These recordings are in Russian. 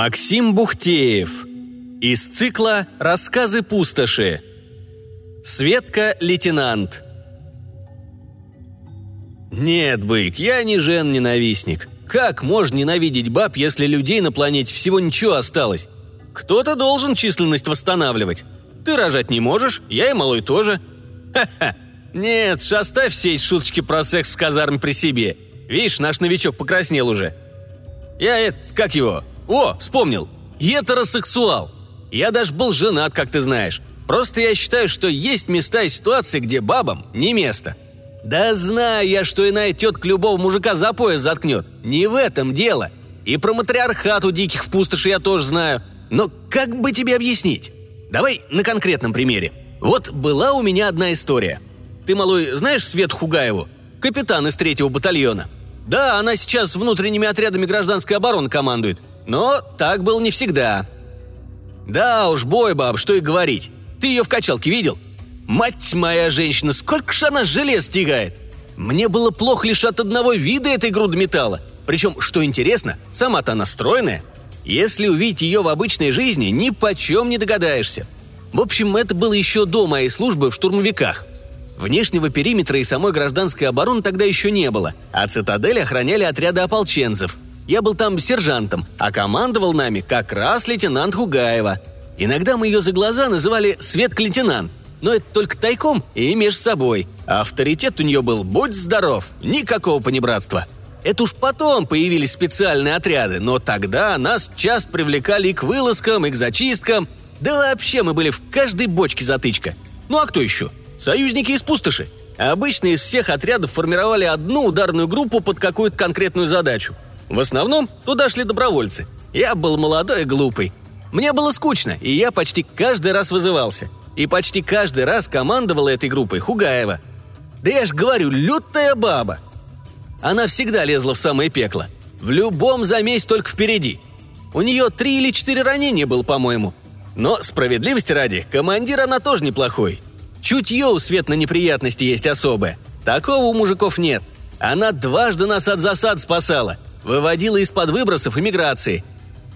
Максим Бухтеев. Из цикла «Рассказы пустоши». Светка лейтенант. Нет, бык, я не жен-ненавистник. Как можно ненавидеть баб, если людей на планете всего ничего осталось? Кто-то должен численность восстанавливать. Ты рожать не можешь, я и малой тоже. Ха-ха. Нет, оставь все эти шуточки про секс в казарме при себе. Видишь, наш новичок покраснел уже. Я это, как его? О, вспомнил. Етеросексуал. Я даже был женат, как ты знаешь. Просто я считаю, что есть места и ситуации, где бабам не место. Да знаю я, что иная тетка любого мужика за пояс заткнет. Не в этом дело. И про матриархат у диких в пустоши я тоже знаю. Но как бы тебе объяснить? Давай на конкретном примере. Вот была у меня одна история. Ты, малой, знаешь Свет Хугаеву? Капитан из третьего батальона. Да, она сейчас внутренними отрядами гражданской обороны командует. Но так было не всегда. Да уж, бой, баб, что и говорить. Ты ее в качалке видел? Мать моя женщина, сколько ж она желез тягает! Мне было плохо лишь от одного вида этой груды металла. Причем, что интересно, сама-то она стройная. Если увидеть ее в обычной жизни, ни почем не догадаешься. В общем, это было еще до моей службы в штурмовиках. Внешнего периметра и самой гражданской обороны тогда еще не было, а цитадель охраняли отряды ополченцев. Я был там сержантом, а командовал нами как раз лейтенант Хугаева. Иногда мы ее за глаза называли «Светк-лейтенант», но это только тайком и между собой. А авторитет у нее был «Будь здоров!» Никакого понебратства. Это уж потом появились специальные отряды, но тогда нас часто привлекали и к вылазкам, и к зачисткам. Да вообще мы были в каждой бочке затычка. Ну а кто еще? Союзники из пустоши. Обычно из всех отрядов формировали одну ударную группу под какую-то конкретную задачу. В основном туда шли добровольцы. Я был молодой и глупый. Мне было скучно, и я почти каждый раз вызывался – и почти каждый раз командовала этой группой Хугаева. Да я ж говорю, лютая баба. Она всегда лезла в самое пекло. В любом замесе только впереди. У нее три или четыре ранения было, по-моему. Но, справедливости ради, командир она тоже неплохой. Чутье у Свет на неприятности есть особое. Такого у мужиков нет. Она дважды нас от засад спасала. Выводила из-под выбросов иммиграции.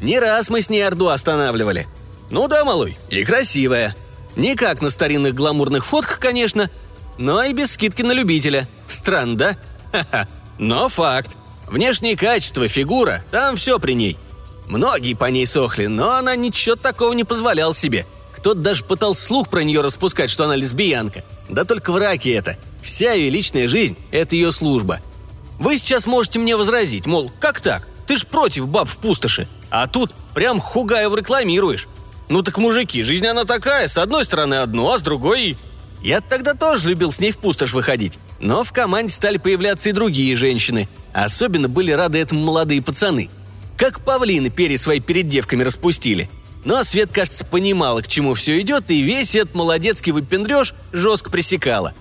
Не раз мы с ней Орду останавливали. Ну да, малой, и красивая. Не как на старинных гламурных фотках, конечно, но и без скидки на любителя. Странно, да? Ха-ха. Но факт. Внешние качества, фигура, там все при ней. Многие по ней сохли, но она ничего такого не позволял себе. Кто-то даже пытался слух про нее распускать, что она лесбиянка. Да только в раке это. Вся ее личная жизнь – это ее служба. Вы сейчас можете мне возразить, мол, как так? Ты ж против баб в пустоши. А тут прям Хугаев рекламируешь. Ну так, мужики, жизнь она такая, с одной стороны одно, а с другой... Я тогда тоже любил с ней в пустошь выходить. Но в команде стали появляться и другие женщины. Особенно были рады этому молодые пацаны. Как павлины перья свои перед девками распустили. Но Свет, кажется, понимала, к чему все идет, и весь этот молодецкий выпендреж жестко пресекала.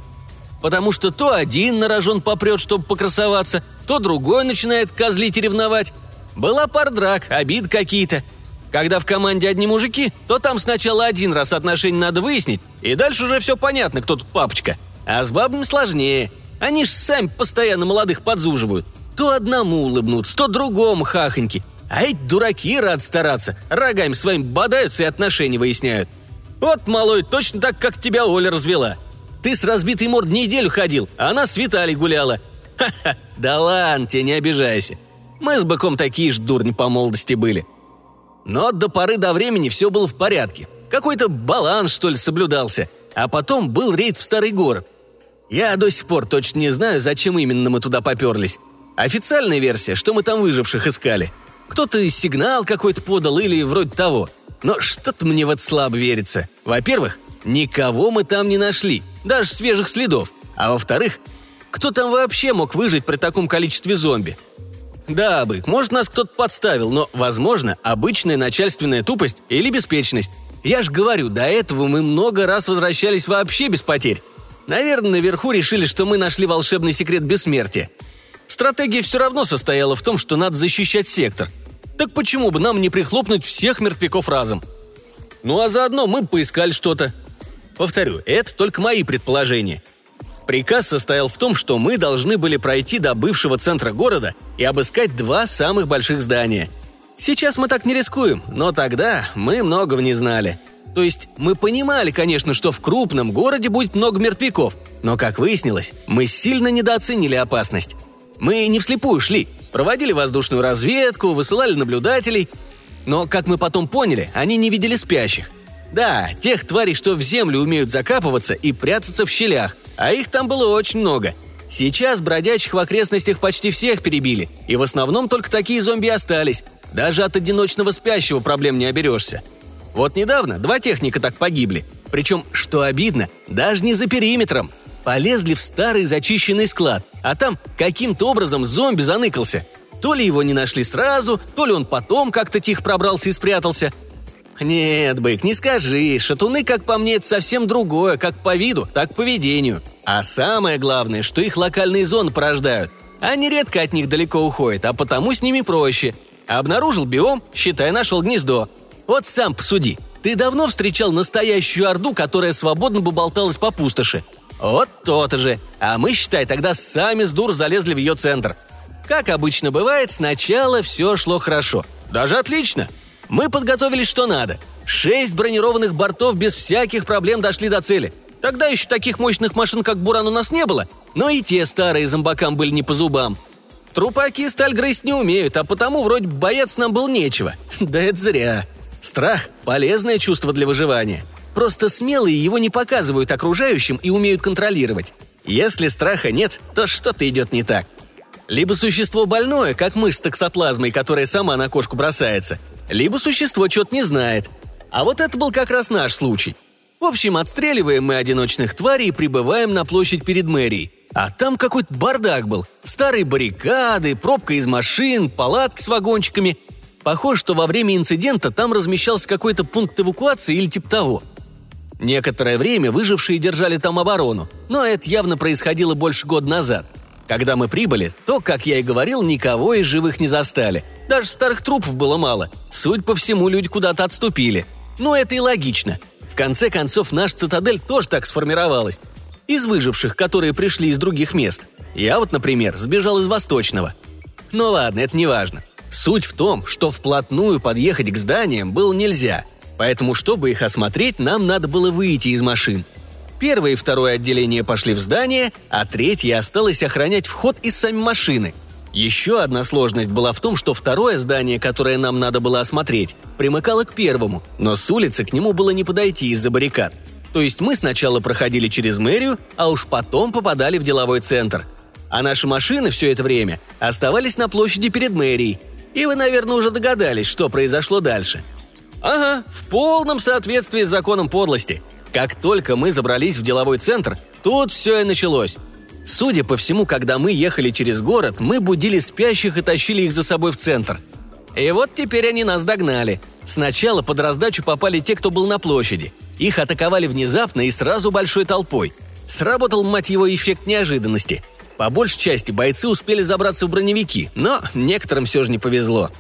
Потому что то один на рожон попрет, чтобы покрасоваться, то другой начинает козлить и ревновать. Была пар драк, обид какие-то – когда в команде одни мужики, то там сначала один раз отношения надо выяснить, и дальше уже все понятно, кто тут папочка. А с бабами сложнее. Они ж сами постоянно молодых подзуживают. То одному улыбнутся, то другому хахоньки. А эти дураки рад стараться, рогами своим бодаются и отношения выясняют. Вот, малой, точно так, как тебя Оля развела. Ты с разбитой морд неделю ходил, а она с Виталий гуляла. Ха-ха, да ладно тебе, не обижайся. Мы с быком такие же дурни по молодости были. Но до поры до времени все было в порядке. Какой-то баланс, что ли, соблюдался. А потом был рейд в старый город. Я до сих пор точно не знаю, зачем именно мы туда поперлись. Официальная версия, что мы там выживших искали. Кто-то сигнал какой-то подал или вроде того. Но что-то мне в это слабо верится. Во-первых, никого мы там не нашли, даже свежих следов. А во-вторых, кто там вообще мог выжить при таком количестве зомби? Да, бык, может, нас кто-то подставил, но, возможно, обычная начальственная тупость или беспечность. Я ж говорю, до этого мы много раз возвращались вообще без потерь. Наверное, наверху решили, что мы нашли волшебный секрет бессмертия. Стратегия все равно состояла в том, что надо защищать сектор. Так почему бы нам не прихлопнуть всех мертвяков разом? Ну а заодно мы поискали что-то. Повторю, это только мои предположения. Приказ состоял в том, что мы должны были пройти до бывшего центра города и обыскать два самых больших здания. Сейчас мы так не рискуем, но тогда мы многого не знали. То есть мы понимали, конечно, что в крупном городе будет много мертвяков, но, как выяснилось, мы сильно недооценили опасность. Мы не вслепую шли, проводили воздушную разведку, высылали наблюдателей. Но, как мы потом поняли, они не видели спящих. Да, тех тварей, что в землю умеют закапываться и прятаться в щелях, а их там было очень много. Сейчас бродячих в окрестностях почти всех перебили, и в основном только такие зомби остались. Даже от одиночного спящего проблем не оберешься. Вот недавно два техника так погибли. Причем, что обидно, даже не за периметром. Полезли в старый зачищенный склад, а там каким-то образом зомби заныкался. То ли его не нашли сразу, то ли он потом как-то тихо пробрался и спрятался. Нет, Бык, не скажи, шатуны, как по мне, это совсем другое, как по виду, так по поведению. А самое главное, что их локальные зоны порождают. Они редко от них далеко уходят, а потому с ними проще. Обнаружил биом, считай, нашел гнездо. Вот сам посуди. Ты давно встречал настоящую орду, которая свободно бы болталась по пустоши? Вот то-то же. А мы, считай, тогда сами с дур залезли в ее центр. Как обычно бывает, сначала все шло хорошо. Даже отлично. Мы подготовились что надо. Шесть бронированных бортов без всяких проблем дошли до цели. Тогда еще таких мощных машин, как «Буран» у нас не было, но и те старые зомбакам были не по зубам. Трупаки сталь грызть не умеют, а потому вроде бояться нам было нечего. Да это зря. Страх – полезное чувство для выживания. Просто смелые его не показывают окружающим и умеют контролировать. Если страха нет, то что-то идет не так. Либо существо больное, как мышь с токсоплазмой, которая сама на кошку бросается, либо существо что-то не знает. А вот это был как раз наш случай. В общем, отстреливаем мы одиночных тварей и прибываем на площадь перед мэрией. А там какой-то бардак был. Старые баррикады, пробка из машин, палатки с вагончиками. Похоже, что во время инцидента там размещался какой-то пункт эвакуации или типа того. Некоторое время выжившие держали там оборону, но это явно происходило больше года назад. Когда мы прибыли, то, как я и говорил, никого из живых не застали. Даже старых трупов было мало. Суть по всему, люди куда-то отступили. Но это и логично. В конце концов, наш цитадель тоже так сформировалась. Из выживших, которые пришли из других мест. Я вот, например, сбежал из Восточного. Ну ладно, это не важно. Суть в том, что вплотную подъехать к зданиям было нельзя, поэтому, чтобы их осмотреть, нам надо было выйти из машин. Первое и второе отделение пошли в здание, а третье осталось охранять вход из сами машины. Еще одна сложность была в том, что второе здание, которое нам надо было осмотреть, примыкало к первому, но с улицы к нему было не подойти из-за баррикад. То есть мы сначала проходили через мэрию, а уж потом попадали в деловой центр. А наши машины все это время оставались на площади перед мэрией, и вы, наверное, уже догадались, что произошло дальше. Ага, в полном соответствии с законом подлости. Как только мы забрались в деловой центр, тут все и началось. Судя по всему, когда мы ехали через город, мы будили спящих и тащили их за собой в центр. И вот теперь они нас догнали. Сначала под раздачу попали те, кто был на площади. Их атаковали внезапно и сразу большой толпой. Сработал, мать его, эффект неожиданности. По большей части бойцы успели забраться в броневики, но некоторым все же не повезло.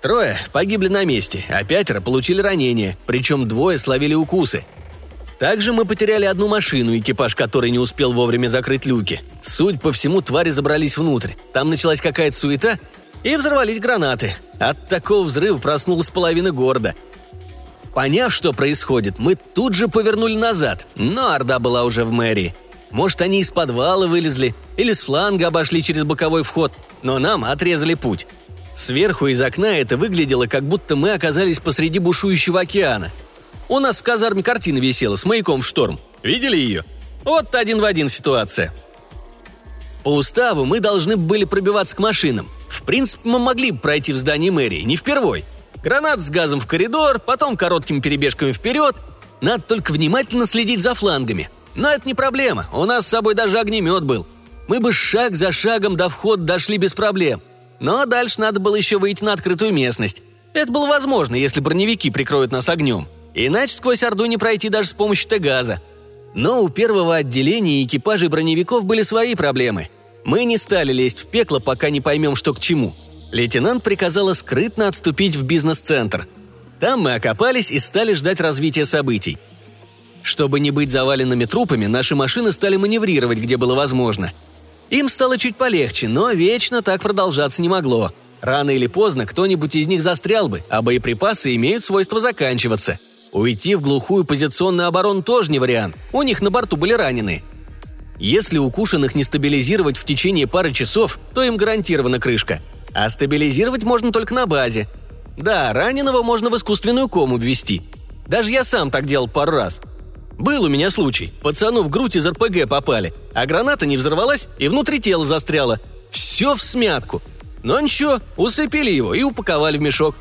Трое погибли на месте, а пятеро получили ранения, причем двое словили укусы. Также мы потеряли одну машину, экипаж которой не успел вовремя закрыть люки. Суть по всему, твари забрались внутрь. Там началась какая-то суета, и взорвались гранаты. От такого взрыва проснулась половина города. Поняв, что происходит, мы тут же повернули назад, но Орда была уже в мэрии. Может, они из подвала вылезли или с фланга обошли через боковой вход, но нам отрезали путь. Сверху из окна это выглядело, как будто мы оказались посреди бушующего океана. У нас в казарме картина висела с маяком в шторм. Видели ее? Вот один в один ситуация. По уставу мы должны были пробиваться к машинам. В принципе, мы могли бы пройти в здание мэрии, не впервой. Гранат с газом в коридор, потом короткими перебежками вперед. Надо только внимательно следить за флангами – но это не проблема, у нас с собой даже огнемет был. Мы бы шаг за шагом до входа дошли без проблем. Но дальше надо было еще выйти на открытую местность. Это было возможно, если броневики прикроют нас огнем. Иначе сквозь Орду не пройти даже с помощью Т-газа. Но у первого отделения экипажей броневиков были свои проблемы. Мы не стали лезть в пекло, пока не поймем, что к чему. Лейтенант приказала скрытно отступить в бизнес-центр. Там мы окопались и стали ждать развития событий – чтобы не быть заваленными трупами, наши машины стали маневрировать, где было возможно. Им стало чуть полегче, но вечно так продолжаться не могло. Рано или поздно кто-нибудь из них застрял бы, а боеприпасы имеют свойство заканчиваться. Уйти в глухую позиционную оборону тоже не вариант. У них на борту были раненые. Если укушенных не стабилизировать в течение пары часов, то им гарантирована крышка. А стабилизировать можно только на базе. Да, раненого можно в искусственную кому ввести. Даже я сам так делал пару раз. Был у меня случай. Пацану в грудь из РПГ попали, а граната не взорвалась и внутри тела застряла. Все в смятку. Но ничего, усыпили его и упаковали в мешок.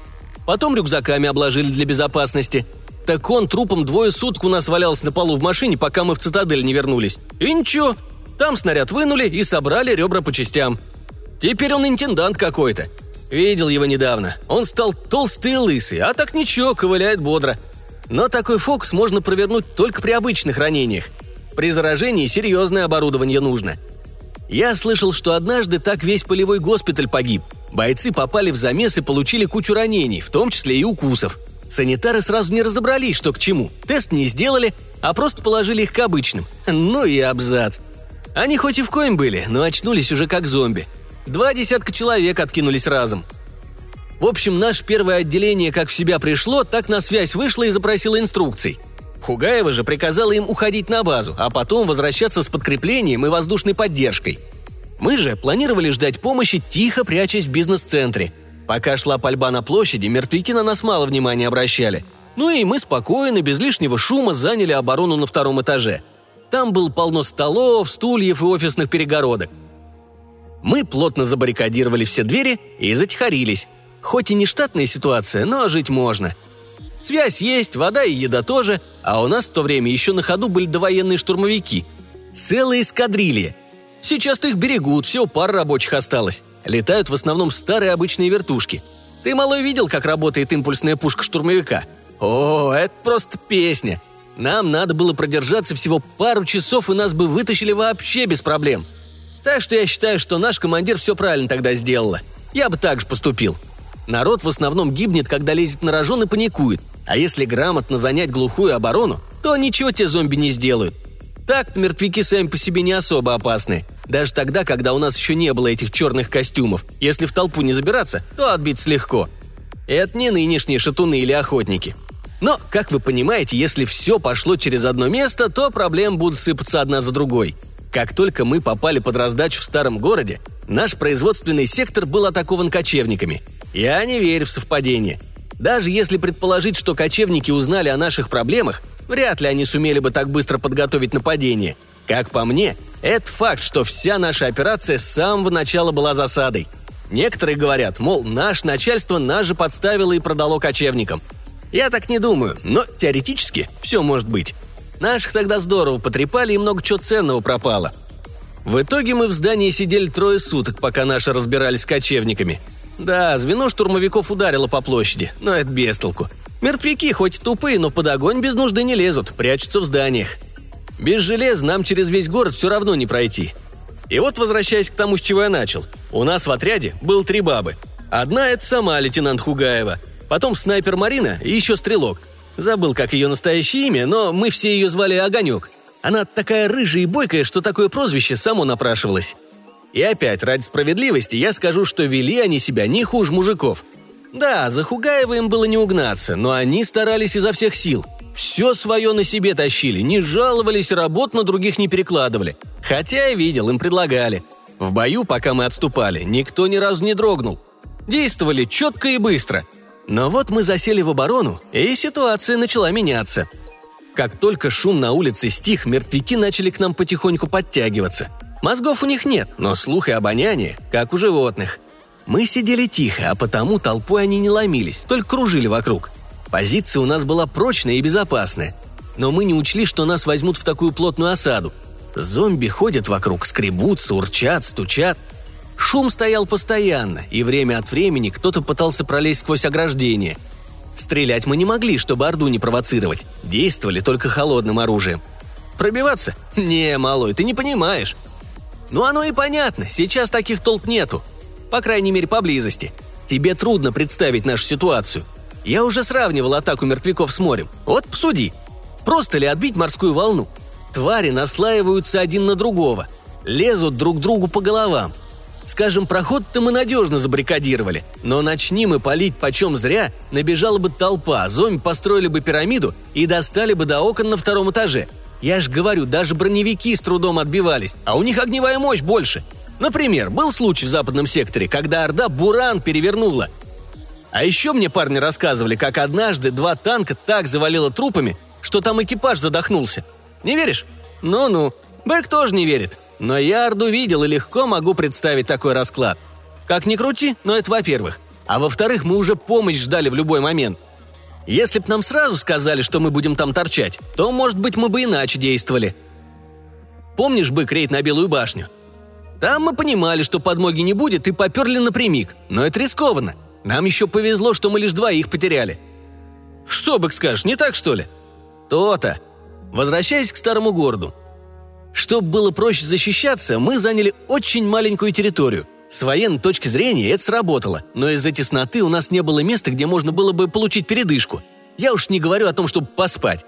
Потом рюкзаками обложили для безопасности. Так он трупом двое суток у нас валялся на полу в машине, пока мы в цитадель не вернулись. И ничего, там снаряд вынули и собрали ребра по частям. Теперь он интендант какой-то. Видел его недавно. Он стал толстый и лысый, а так ничего, ковыляет бодро. Но такой фокус можно провернуть только при обычных ранениях. При заражении серьезное оборудование нужно. Я слышал, что однажды так весь полевой госпиталь погиб. Бойцы попали в замес и получили кучу ранений, в том числе и укусов. Санитары сразу не разобрались, что к чему. Тест не сделали, а просто положили их к обычным. Ну и абзац. Они хоть и в коем были, но очнулись уже как зомби. Два десятка человек откинулись разом. В общем, наше первое отделение как в себя пришло, так на связь вышло и запросило инструкций. Хугаева же приказала им уходить на базу, а потом возвращаться с подкреплением и воздушной поддержкой. Мы же планировали ждать помощи, тихо прячась в бизнес-центре. Пока шла пальба на площади, мертвяки на нас мало внимания обращали. Ну и мы спокойно, без лишнего шума, заняли оборону на втором этаже. Там был полно столов, стульев и офисных перегородок. Мы плотно забаррикадировали все двери и затихарились. Хоть и не штатная ситуация, но жить можно. Связь есть, вода и еда тоже, а у нас в то время еще на ходу были довоенные штурмовики. Целые эскадрильи. Сейчас-то их берегут, всего пара рабочих осталось. Летают в основном старые обычные вертушки. Ты, малой, видел, как работает импульсная пушка штурмовика? О, это просто песня. Нам надо было продержаться всего пару часов, и нас бы вытащили вообще без проблем. Так что я считаю, что наш командир все правильно тогда сделала. Я бы так же поступил. Народ в основном гибнет, когда лезет на рожон и паникует. А если грамотно занять глухую оборону, то ничего те зомби не сделают. Так-то мертвяки сами по себе не особо опасны. Даже тогда, когда у нас еще не было этих черных костюмов. Если в толпу не забираться, то отбиться легко. Это не нынешние шатуны или охотники. Но, как вы понимаете, если все пошло через одно место, то проблем будут сыпаться одна за другой – как только мы попали под раздачу в старом городе, наш производственный сектор был атакован кочевниками. Я не верю в совпадение. Даже если предположить, что кочевники узнали о наших проблемах, вряд ли они сумели бы так быстро подготовить нападение. Как по мне, это факт, что вся наша операция с самого начала была засадой. Некоторые говорят, мол, наше начальство нас же подставило и продало кочевникам. Я так не думаю, но теоретически все может быть. Наших тогда здорово потрепали и много чего ценного пропало. В итоге мы в здании сидели трое суток, пока наши разбирались с кочевниками. Да, звено штурмовиков ударило по площади, но это без толку. Мертвяки хоть тупые, но под огонь без нужды не лезут, прячутся в зданиях. Без желез нам через весь город все равно не пройти. И вот, возвращаясь к тому, с чего я начал. У нас в отряде был три бабы. Одна – это сама лейтенант Хугаева, потом снайпер Марина и еще стрелок – Забыл, как ее настоящее имя, но мы все ее звали Огонек. Она такая рыжая и бойкая, что такое прозвище само напрашивалось. И опять, ради справедливости, я скажу, что вели они себя не хуже мужиков. Да, за Хугаева им было не угнаться, но они старались изо всех сил. Все свое на себе тащили, не жаловались, работ на других не перекладывали. Хотя я видел, им предлагали. В бою, пока мы отступали, никто ни разу не дрогнул. Действовали четко и быстро – но вот мы засели в оборону, и ситуация начала меняться. Как только шум на улице стих, мертвяки начали к нам потихоньку подтягиваться. Мозгов у них нет, но слух и обоняние, как у животных. Мы сидели тихо, а потому толпой они не ломились, только кружили вокруг. Позиция у нас была прочная и безопасная. Но мы не учли, что нас возьмут в такую плотную осаду. Зомби ходят вокруг, скребутся, урчат, стучат – Шум стоял постоянно, и время от времени кто-то пытался пролезть сквозь ограждение. Стрелять мы не могли, чтобы Орду не провоцировать. Действовали только холодным оружием. Пробиваться? Не, малой, ты не понимаешь. Ну оно и понятно, сейчас таких толп нету. По крайней мере, поблизости. Тебе трудно представить нашу ситуацию. Я уже сравнивал атаку мертвяков с морем. Вот посуди. Просто ли отбить морскую волну? Твари наслаиваются один на другого. Лезут друг другу по головам. Скажем, проход-то мы надежно забаррикадировали, но начни мы палить почем зря, набежала бы толпа, зомби построили бы пирамиду и достали бы до окон на втором этаже. Я ж говорю, даже броневики с трудом отбивались, а у них огневая мощь больше. Например, был случай в западном секторе, когда Орда Буран перевернула. А еще мне парни рассказывали, как однажды два танка так завалило трупами, что там экипаж задохнулся. Не веришь? Ну-ну. Бэк тоже не верит. Но я Орду видел и легко могу представить такой расклад. Как ни крути, но это во-первых. А во-вторых, мы уже помощь ждали в любой момент. Если б нам сразу сказали, что мы будем там торчать, то, может быть, мы бы иначе действовали. Помнишь бык рейд на Белую башню? Там мы понимали, что подмоги не будет, и поперли напрямик. Но это рискованно. Нам еще повезло, что мы лишь двоих потеряли. Что, бык, скажешь, не так, что ли? То-то. Возвращаясь к старому городу. Чтобы было проще защищаться, мы заняли очень маленькую территорию. С военной точки зрения это сработало, но из-за тесноты у нас не было места, где можно было бы получить передышку. Я уж не говорю о том, чтобы поспать.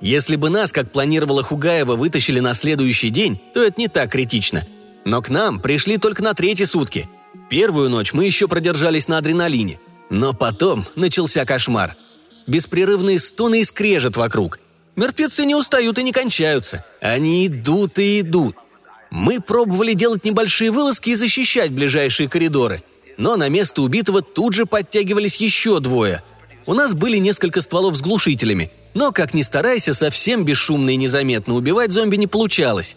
Если бы нас, как планировала Хугаева, вытащили на следующий день, то это не так критично. Но к нам пришли только на третьи сутки. Первую ночь мы еще продержались на адреналине. Но потом начался кошмар. Беспрерывные стоны и скрежет вокруг. Мертвецы не устают и не кончаются. Они идут и идут. Мы пробовали делать небольшие вылазки и защищать ближайшие коридоры. Но на место убитого тут же подтягивались еще двое. У нас были несколько стволов с глушителями, но, как ни старайся, совсем бесшумно и незаметно убивать зомби не получалось.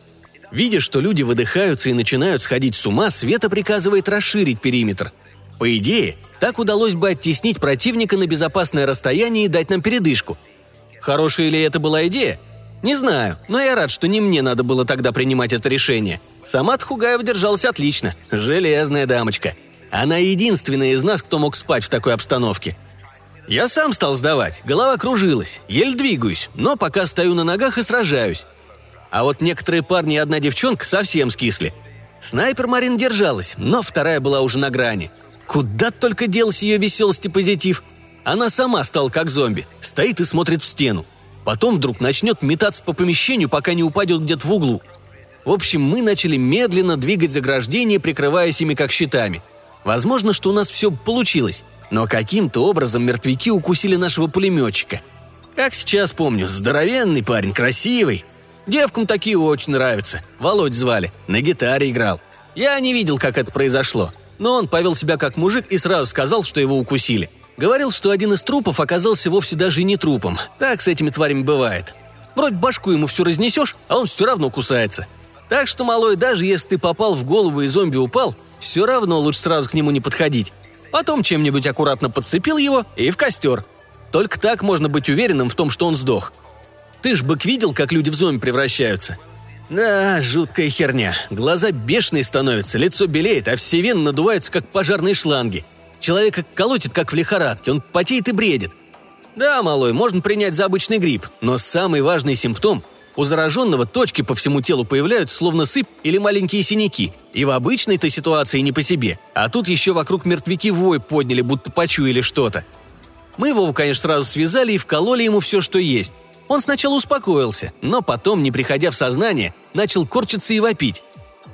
Видя, что люди выдыхаются и начинают сходить с ума, Света приказывает расширить периметр. По идее, так удалось бы оттеснить противника на безопасное расстояние и дать нам передышку – Хорошая ли это была идея? Не знаю, но я рад, что не мне надо было тогда принимать это решение. Сама Тхугаева держалась отлично. Железная дамочка. Она единственная из нас, кто мог спать в такой обстановке. Я сам стал сдавать, голова кружилась, еле двигаюсь, но пока стою на ногах и сражаюсь. А вот некоторые парни и одна девчонка совсем скисли. Снайпер Марин держалась, но вторая была уже на грани. Куда только делся ее веселость и позитив – она сама стала как зомби, стоит и смотрит в стену. Потом вдруг начнет метаться по помещению, пока не упадет где-то в углу. В общем, мы начали медленно двигать заграждение, прикрываясь ими как щитами. Возможно, что у нас все получилось, но каким-то образом мертвяки укусили нашего пулеметчика. Как сейчас помню, здоровенный парень, красивый. Девкам такие очень нравятся. Володь звали, на гитаре играл. Я не видел, как это произошло, но он повел себя как мужик и сразу сказал, что его укусили. Говорил, что один из трупов оказался вовсе даже не трупом. Так с этими тварями бывает. Вроде башку ему все разнесешь, а он все равно кусается. Так что, малой, даже если ты попал в голову и зомби упал, все равно лучше сразу к нему не подходить. Потом чем-нибудь аккуратно подцепил его и в костер. Только так можно быть уверенным в том, что он сдох. Ты ж бык видел, как люди в зомби превращаются? Да, жуткая херня. Глаза бешеные становятся, лицо белеет, а все вены надуваются, как пожарные шланги – Человека колотит, как в лихорадке, он потеет и бредит. Да, малой, можно принять за обычный грипп, но самый важный симптом – у зараженного точки по всему телу появляются словно сыпь или маленькие синяки. И в обычной-то ситуации не по себе. А тут еще вокруг мертвяки вой подняли, будто почуяли что-то. Мы его, конечно, сразу связали и вкололи ему все, что есть. Он сначала успокоился, но потом, не приходя в сознание, начал корчиться и вопить.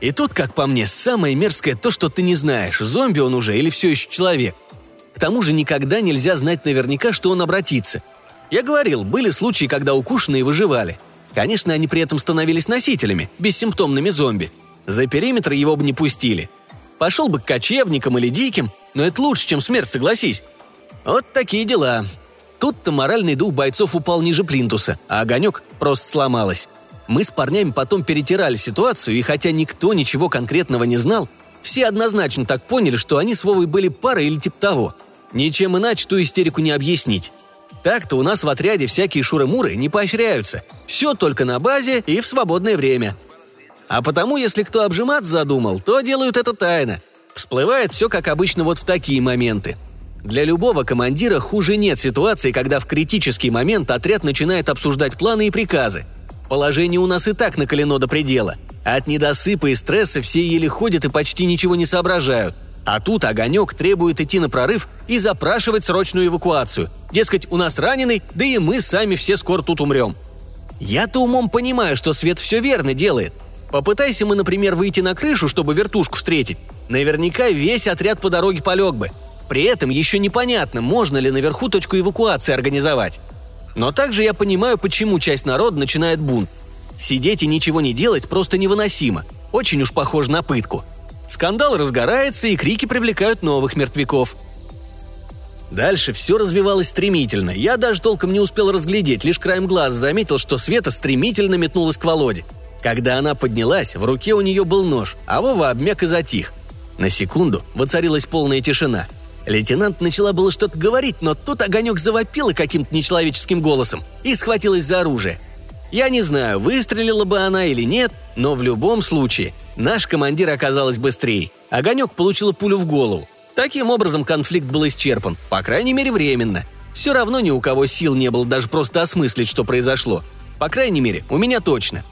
И тут, как по мне, самое мерзкое то, что ты не знаешь, зомби он уже или все еще человек. К тому же никогда нельзя знать наверняка, что он обратится. Я говорил, были случаи, когда укушенные выживали. Конечно, они при этом становились носителями, бессимптомными зомби. За периметр его бы не пустили. Пошел бы к кочевникам или диким, но это лучше, чем смерть, согласись. Вот такие дела. Тут-то моральный дух бойцов упал ниже плинтуса, а огонек просто сломалась. Мы с парнями потом перетирали ситуацию, и хотя никто ничего конкретного не знал, все однозначно так поняли, что они с Вовой были парой или типа того. Ничем иначе ту истерику не объяснить. Так-то у нас в отряде всякие шуры-муры не поощряются. Все только на базе и в свободное время. А потому, если кто обжиматься задумал, то делают это тайно. Всплывает все как обычно вот в такие моменты. Для любого командира хуже нет ситуации, когда в критический момент отряд начинает обсуждать планы и приказы – Положение у нас и так накалено до предела. От недосыпа и стресса все еле ходят и почти ничего не соображают. А тут огонек требует идти на прорыв и запрашивать срочную эвакуацию. Дескать, у нас раненый, да и мы сами все скоро тут умрем. Я-то умом понимаю, что Свет все верно делает. Попытайся мы, например, выйти на крышу, чтобы вертушку встретить. Наверняка весь отряд по дороге полег бы. При этом еще непонятно, можно ли наверху точку эвакуации организовать. Но также я понимаю, почему часть народа начинает бунт. Сидеть и ничего не делать просто невыносимо. Очень уж похоже на пытку. Скандал разгорается, и крики привлекают новых мертвяков. Дальше все развивалось стремительно. Я даже толком не успел разглядеть, лишь краем глаз заметил, что Света стремительно метнулась к Володе. Когда она поднялась, в руке у нее был нож, а Вова обмяк и затих. На секунду воцарилась полная тишина. Лейтенант начала было что-то говорить, но тут огонек завопила каким-то нечеловеческим голосом и схватилась за оружие. Я не знаю, выстрелила бы она или нет, но в любом случае наш командир оказалась быстрее. Огонек получила пулю в голову. Таким образом конфликт был исчерпан, по крайней мере временно. Все равно ни у кого сил не было даже просто осмыслить, что произошло. По крайней мере, у меня точно.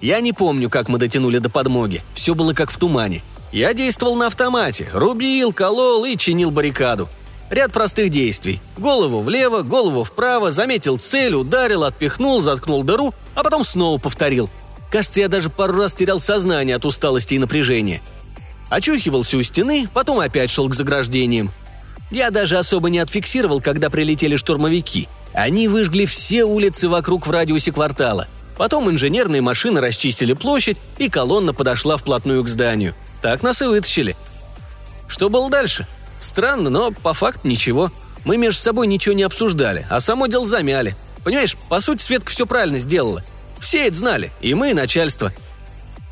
Я не помню, как мы дотянули до подмоги. Все было как в тумане. Я действовал на автомате, рубил, колол и чинил баррикаду. Ряд простых действий. Голову влево, голову вправо, заметил цель, ударил, отпихнул, заткнул дыру, а потом снова повторил. Кажется, я даже пару раз терял сознание от усталости и напряжения. Очухивался у стены, потом опять шел к заграждениям. Я даже особо не отфиксировал, когда прилетели штурмовики. Они выжгли все улицы вокруг в радиусе квартала. Потом инженерные машины расчистили площадь, и колонна подошла вплотную к зданию. Так нас и вытащили. Что было дальше? Странно, но по факту ничего. Мы между собой ничего не обсуждали, а само дело замяли. Понимаешь, по сути, Светка все правильно сделала. Все это знали, и мы, и начальство.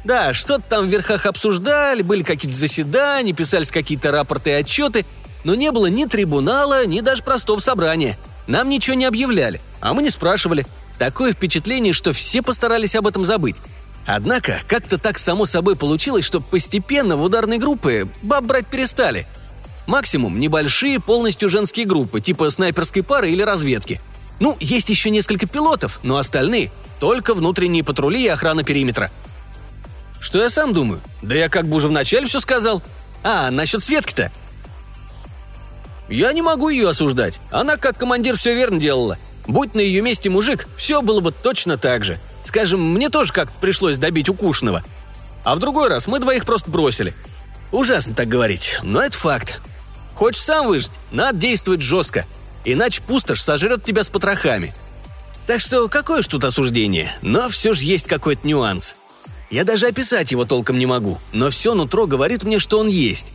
Да, что-то там в верхах обсуждали, были какие-то заседания, писались какие-то рапорты и отчеты, но не было ни трибунала, ни даже простого собрания. Нам ничего не объявляли, а мы не спрашивали. Такое впечатление, что все постарались об этом забыть. Однако, как-то так само собой получилось, что постепенно в ударной группы баб брать перестали. Максимум небольшие, полностью женские группы, типа снайперской пары или разведки. Ну, есть еще несколько пилотов, но остальные – только внутренние патрули и охрана периметра – что я сам думаю? Да я как бы уже вначале все сказал. А, насчет Светки-то. Я не могу ее осуждать. Она как командир все верно делала. Будь на ее месте мужик, все было бы точно так же. Скажем, мне тоже как-то пришлось добить укушенного. А в другой раз мы двоих просто бросили. Ужасно так говорить, но это факт. Хочешь сам выжить, надо действовать жестко. Иначе пустошь сожрет тебя с потрохами. Так что какое ж тут осуждение, но все же есть какой-то нюанс – я даже описать его толком не могу, но все нутро говорит мне, что он есть.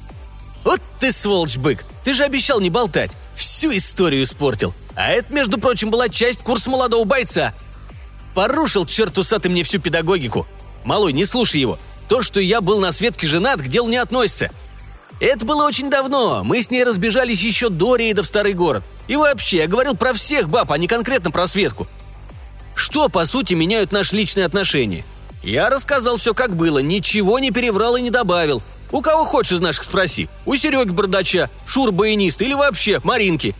Вот ты сволочь, бык! Ты же обещал не болтать. Всю историю испортил. А это, между прочим, была часть курса молодого бойца. Порушил, черт усатый, мне всю педагогику. Малой, не слушай его. То, что я был на Светке женат, к делу не относится. Это было очень давно. Мы с ней разбежались еще до рейда в старый город. И вообще, я говорил про всех баб, а не конкретно про Светку. Что, по сути, меняют наши личные отношения? Я рассказал все как было, ничего не переврал и не добавил. У кого хочешь из наших спроси. У Сереги Бардача, Шур Баянист или вообще Маринки.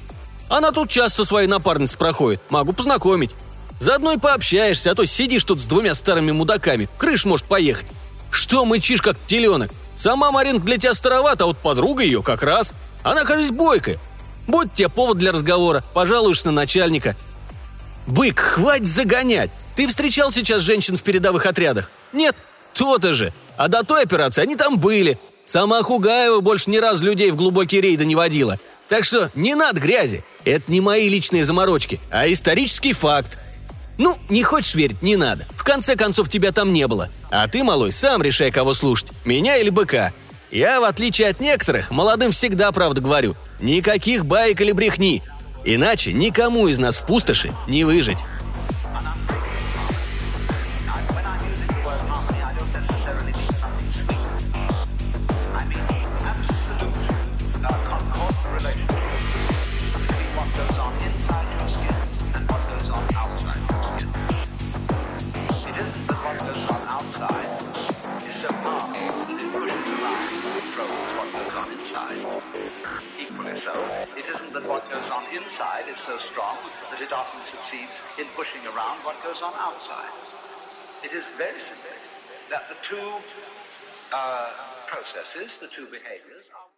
Она тут час со своей напарницей проходит, могу познакомить. Заодно и пообщаешься, а то сидишь тут с двумя старыми мудаками, крыш может поехать. Что мычишь, как теленок? Сама Маринка для тебя старовата, а вот подруга ее как раз. Она, кажется, бойкая. Будь тебе повод для разговора, пожалуешься на начальника. Бык, хватит загонять. Ты встречал сейчас женщин в передовых отрядах? Нет? То-то же. А до той операции они там были. Сама Хугаева больше ни разу людей в глубокие рейды не водила. Так что не надо грязи. Это не мои личные заморочки, а исторический факт. Ну, не хочешь верить, не надо. В конце концов, тебя там не было. А ты, малой, сам решай, кого слушать. Меня или быка. Я, в отличие от некоторых, молодым всегда правду говорю. Никаких баек или брехни. Иначе никому из нас в пустоши не выжить. What goes on outside. It is very simple that the two uh, processes, the two behaviors are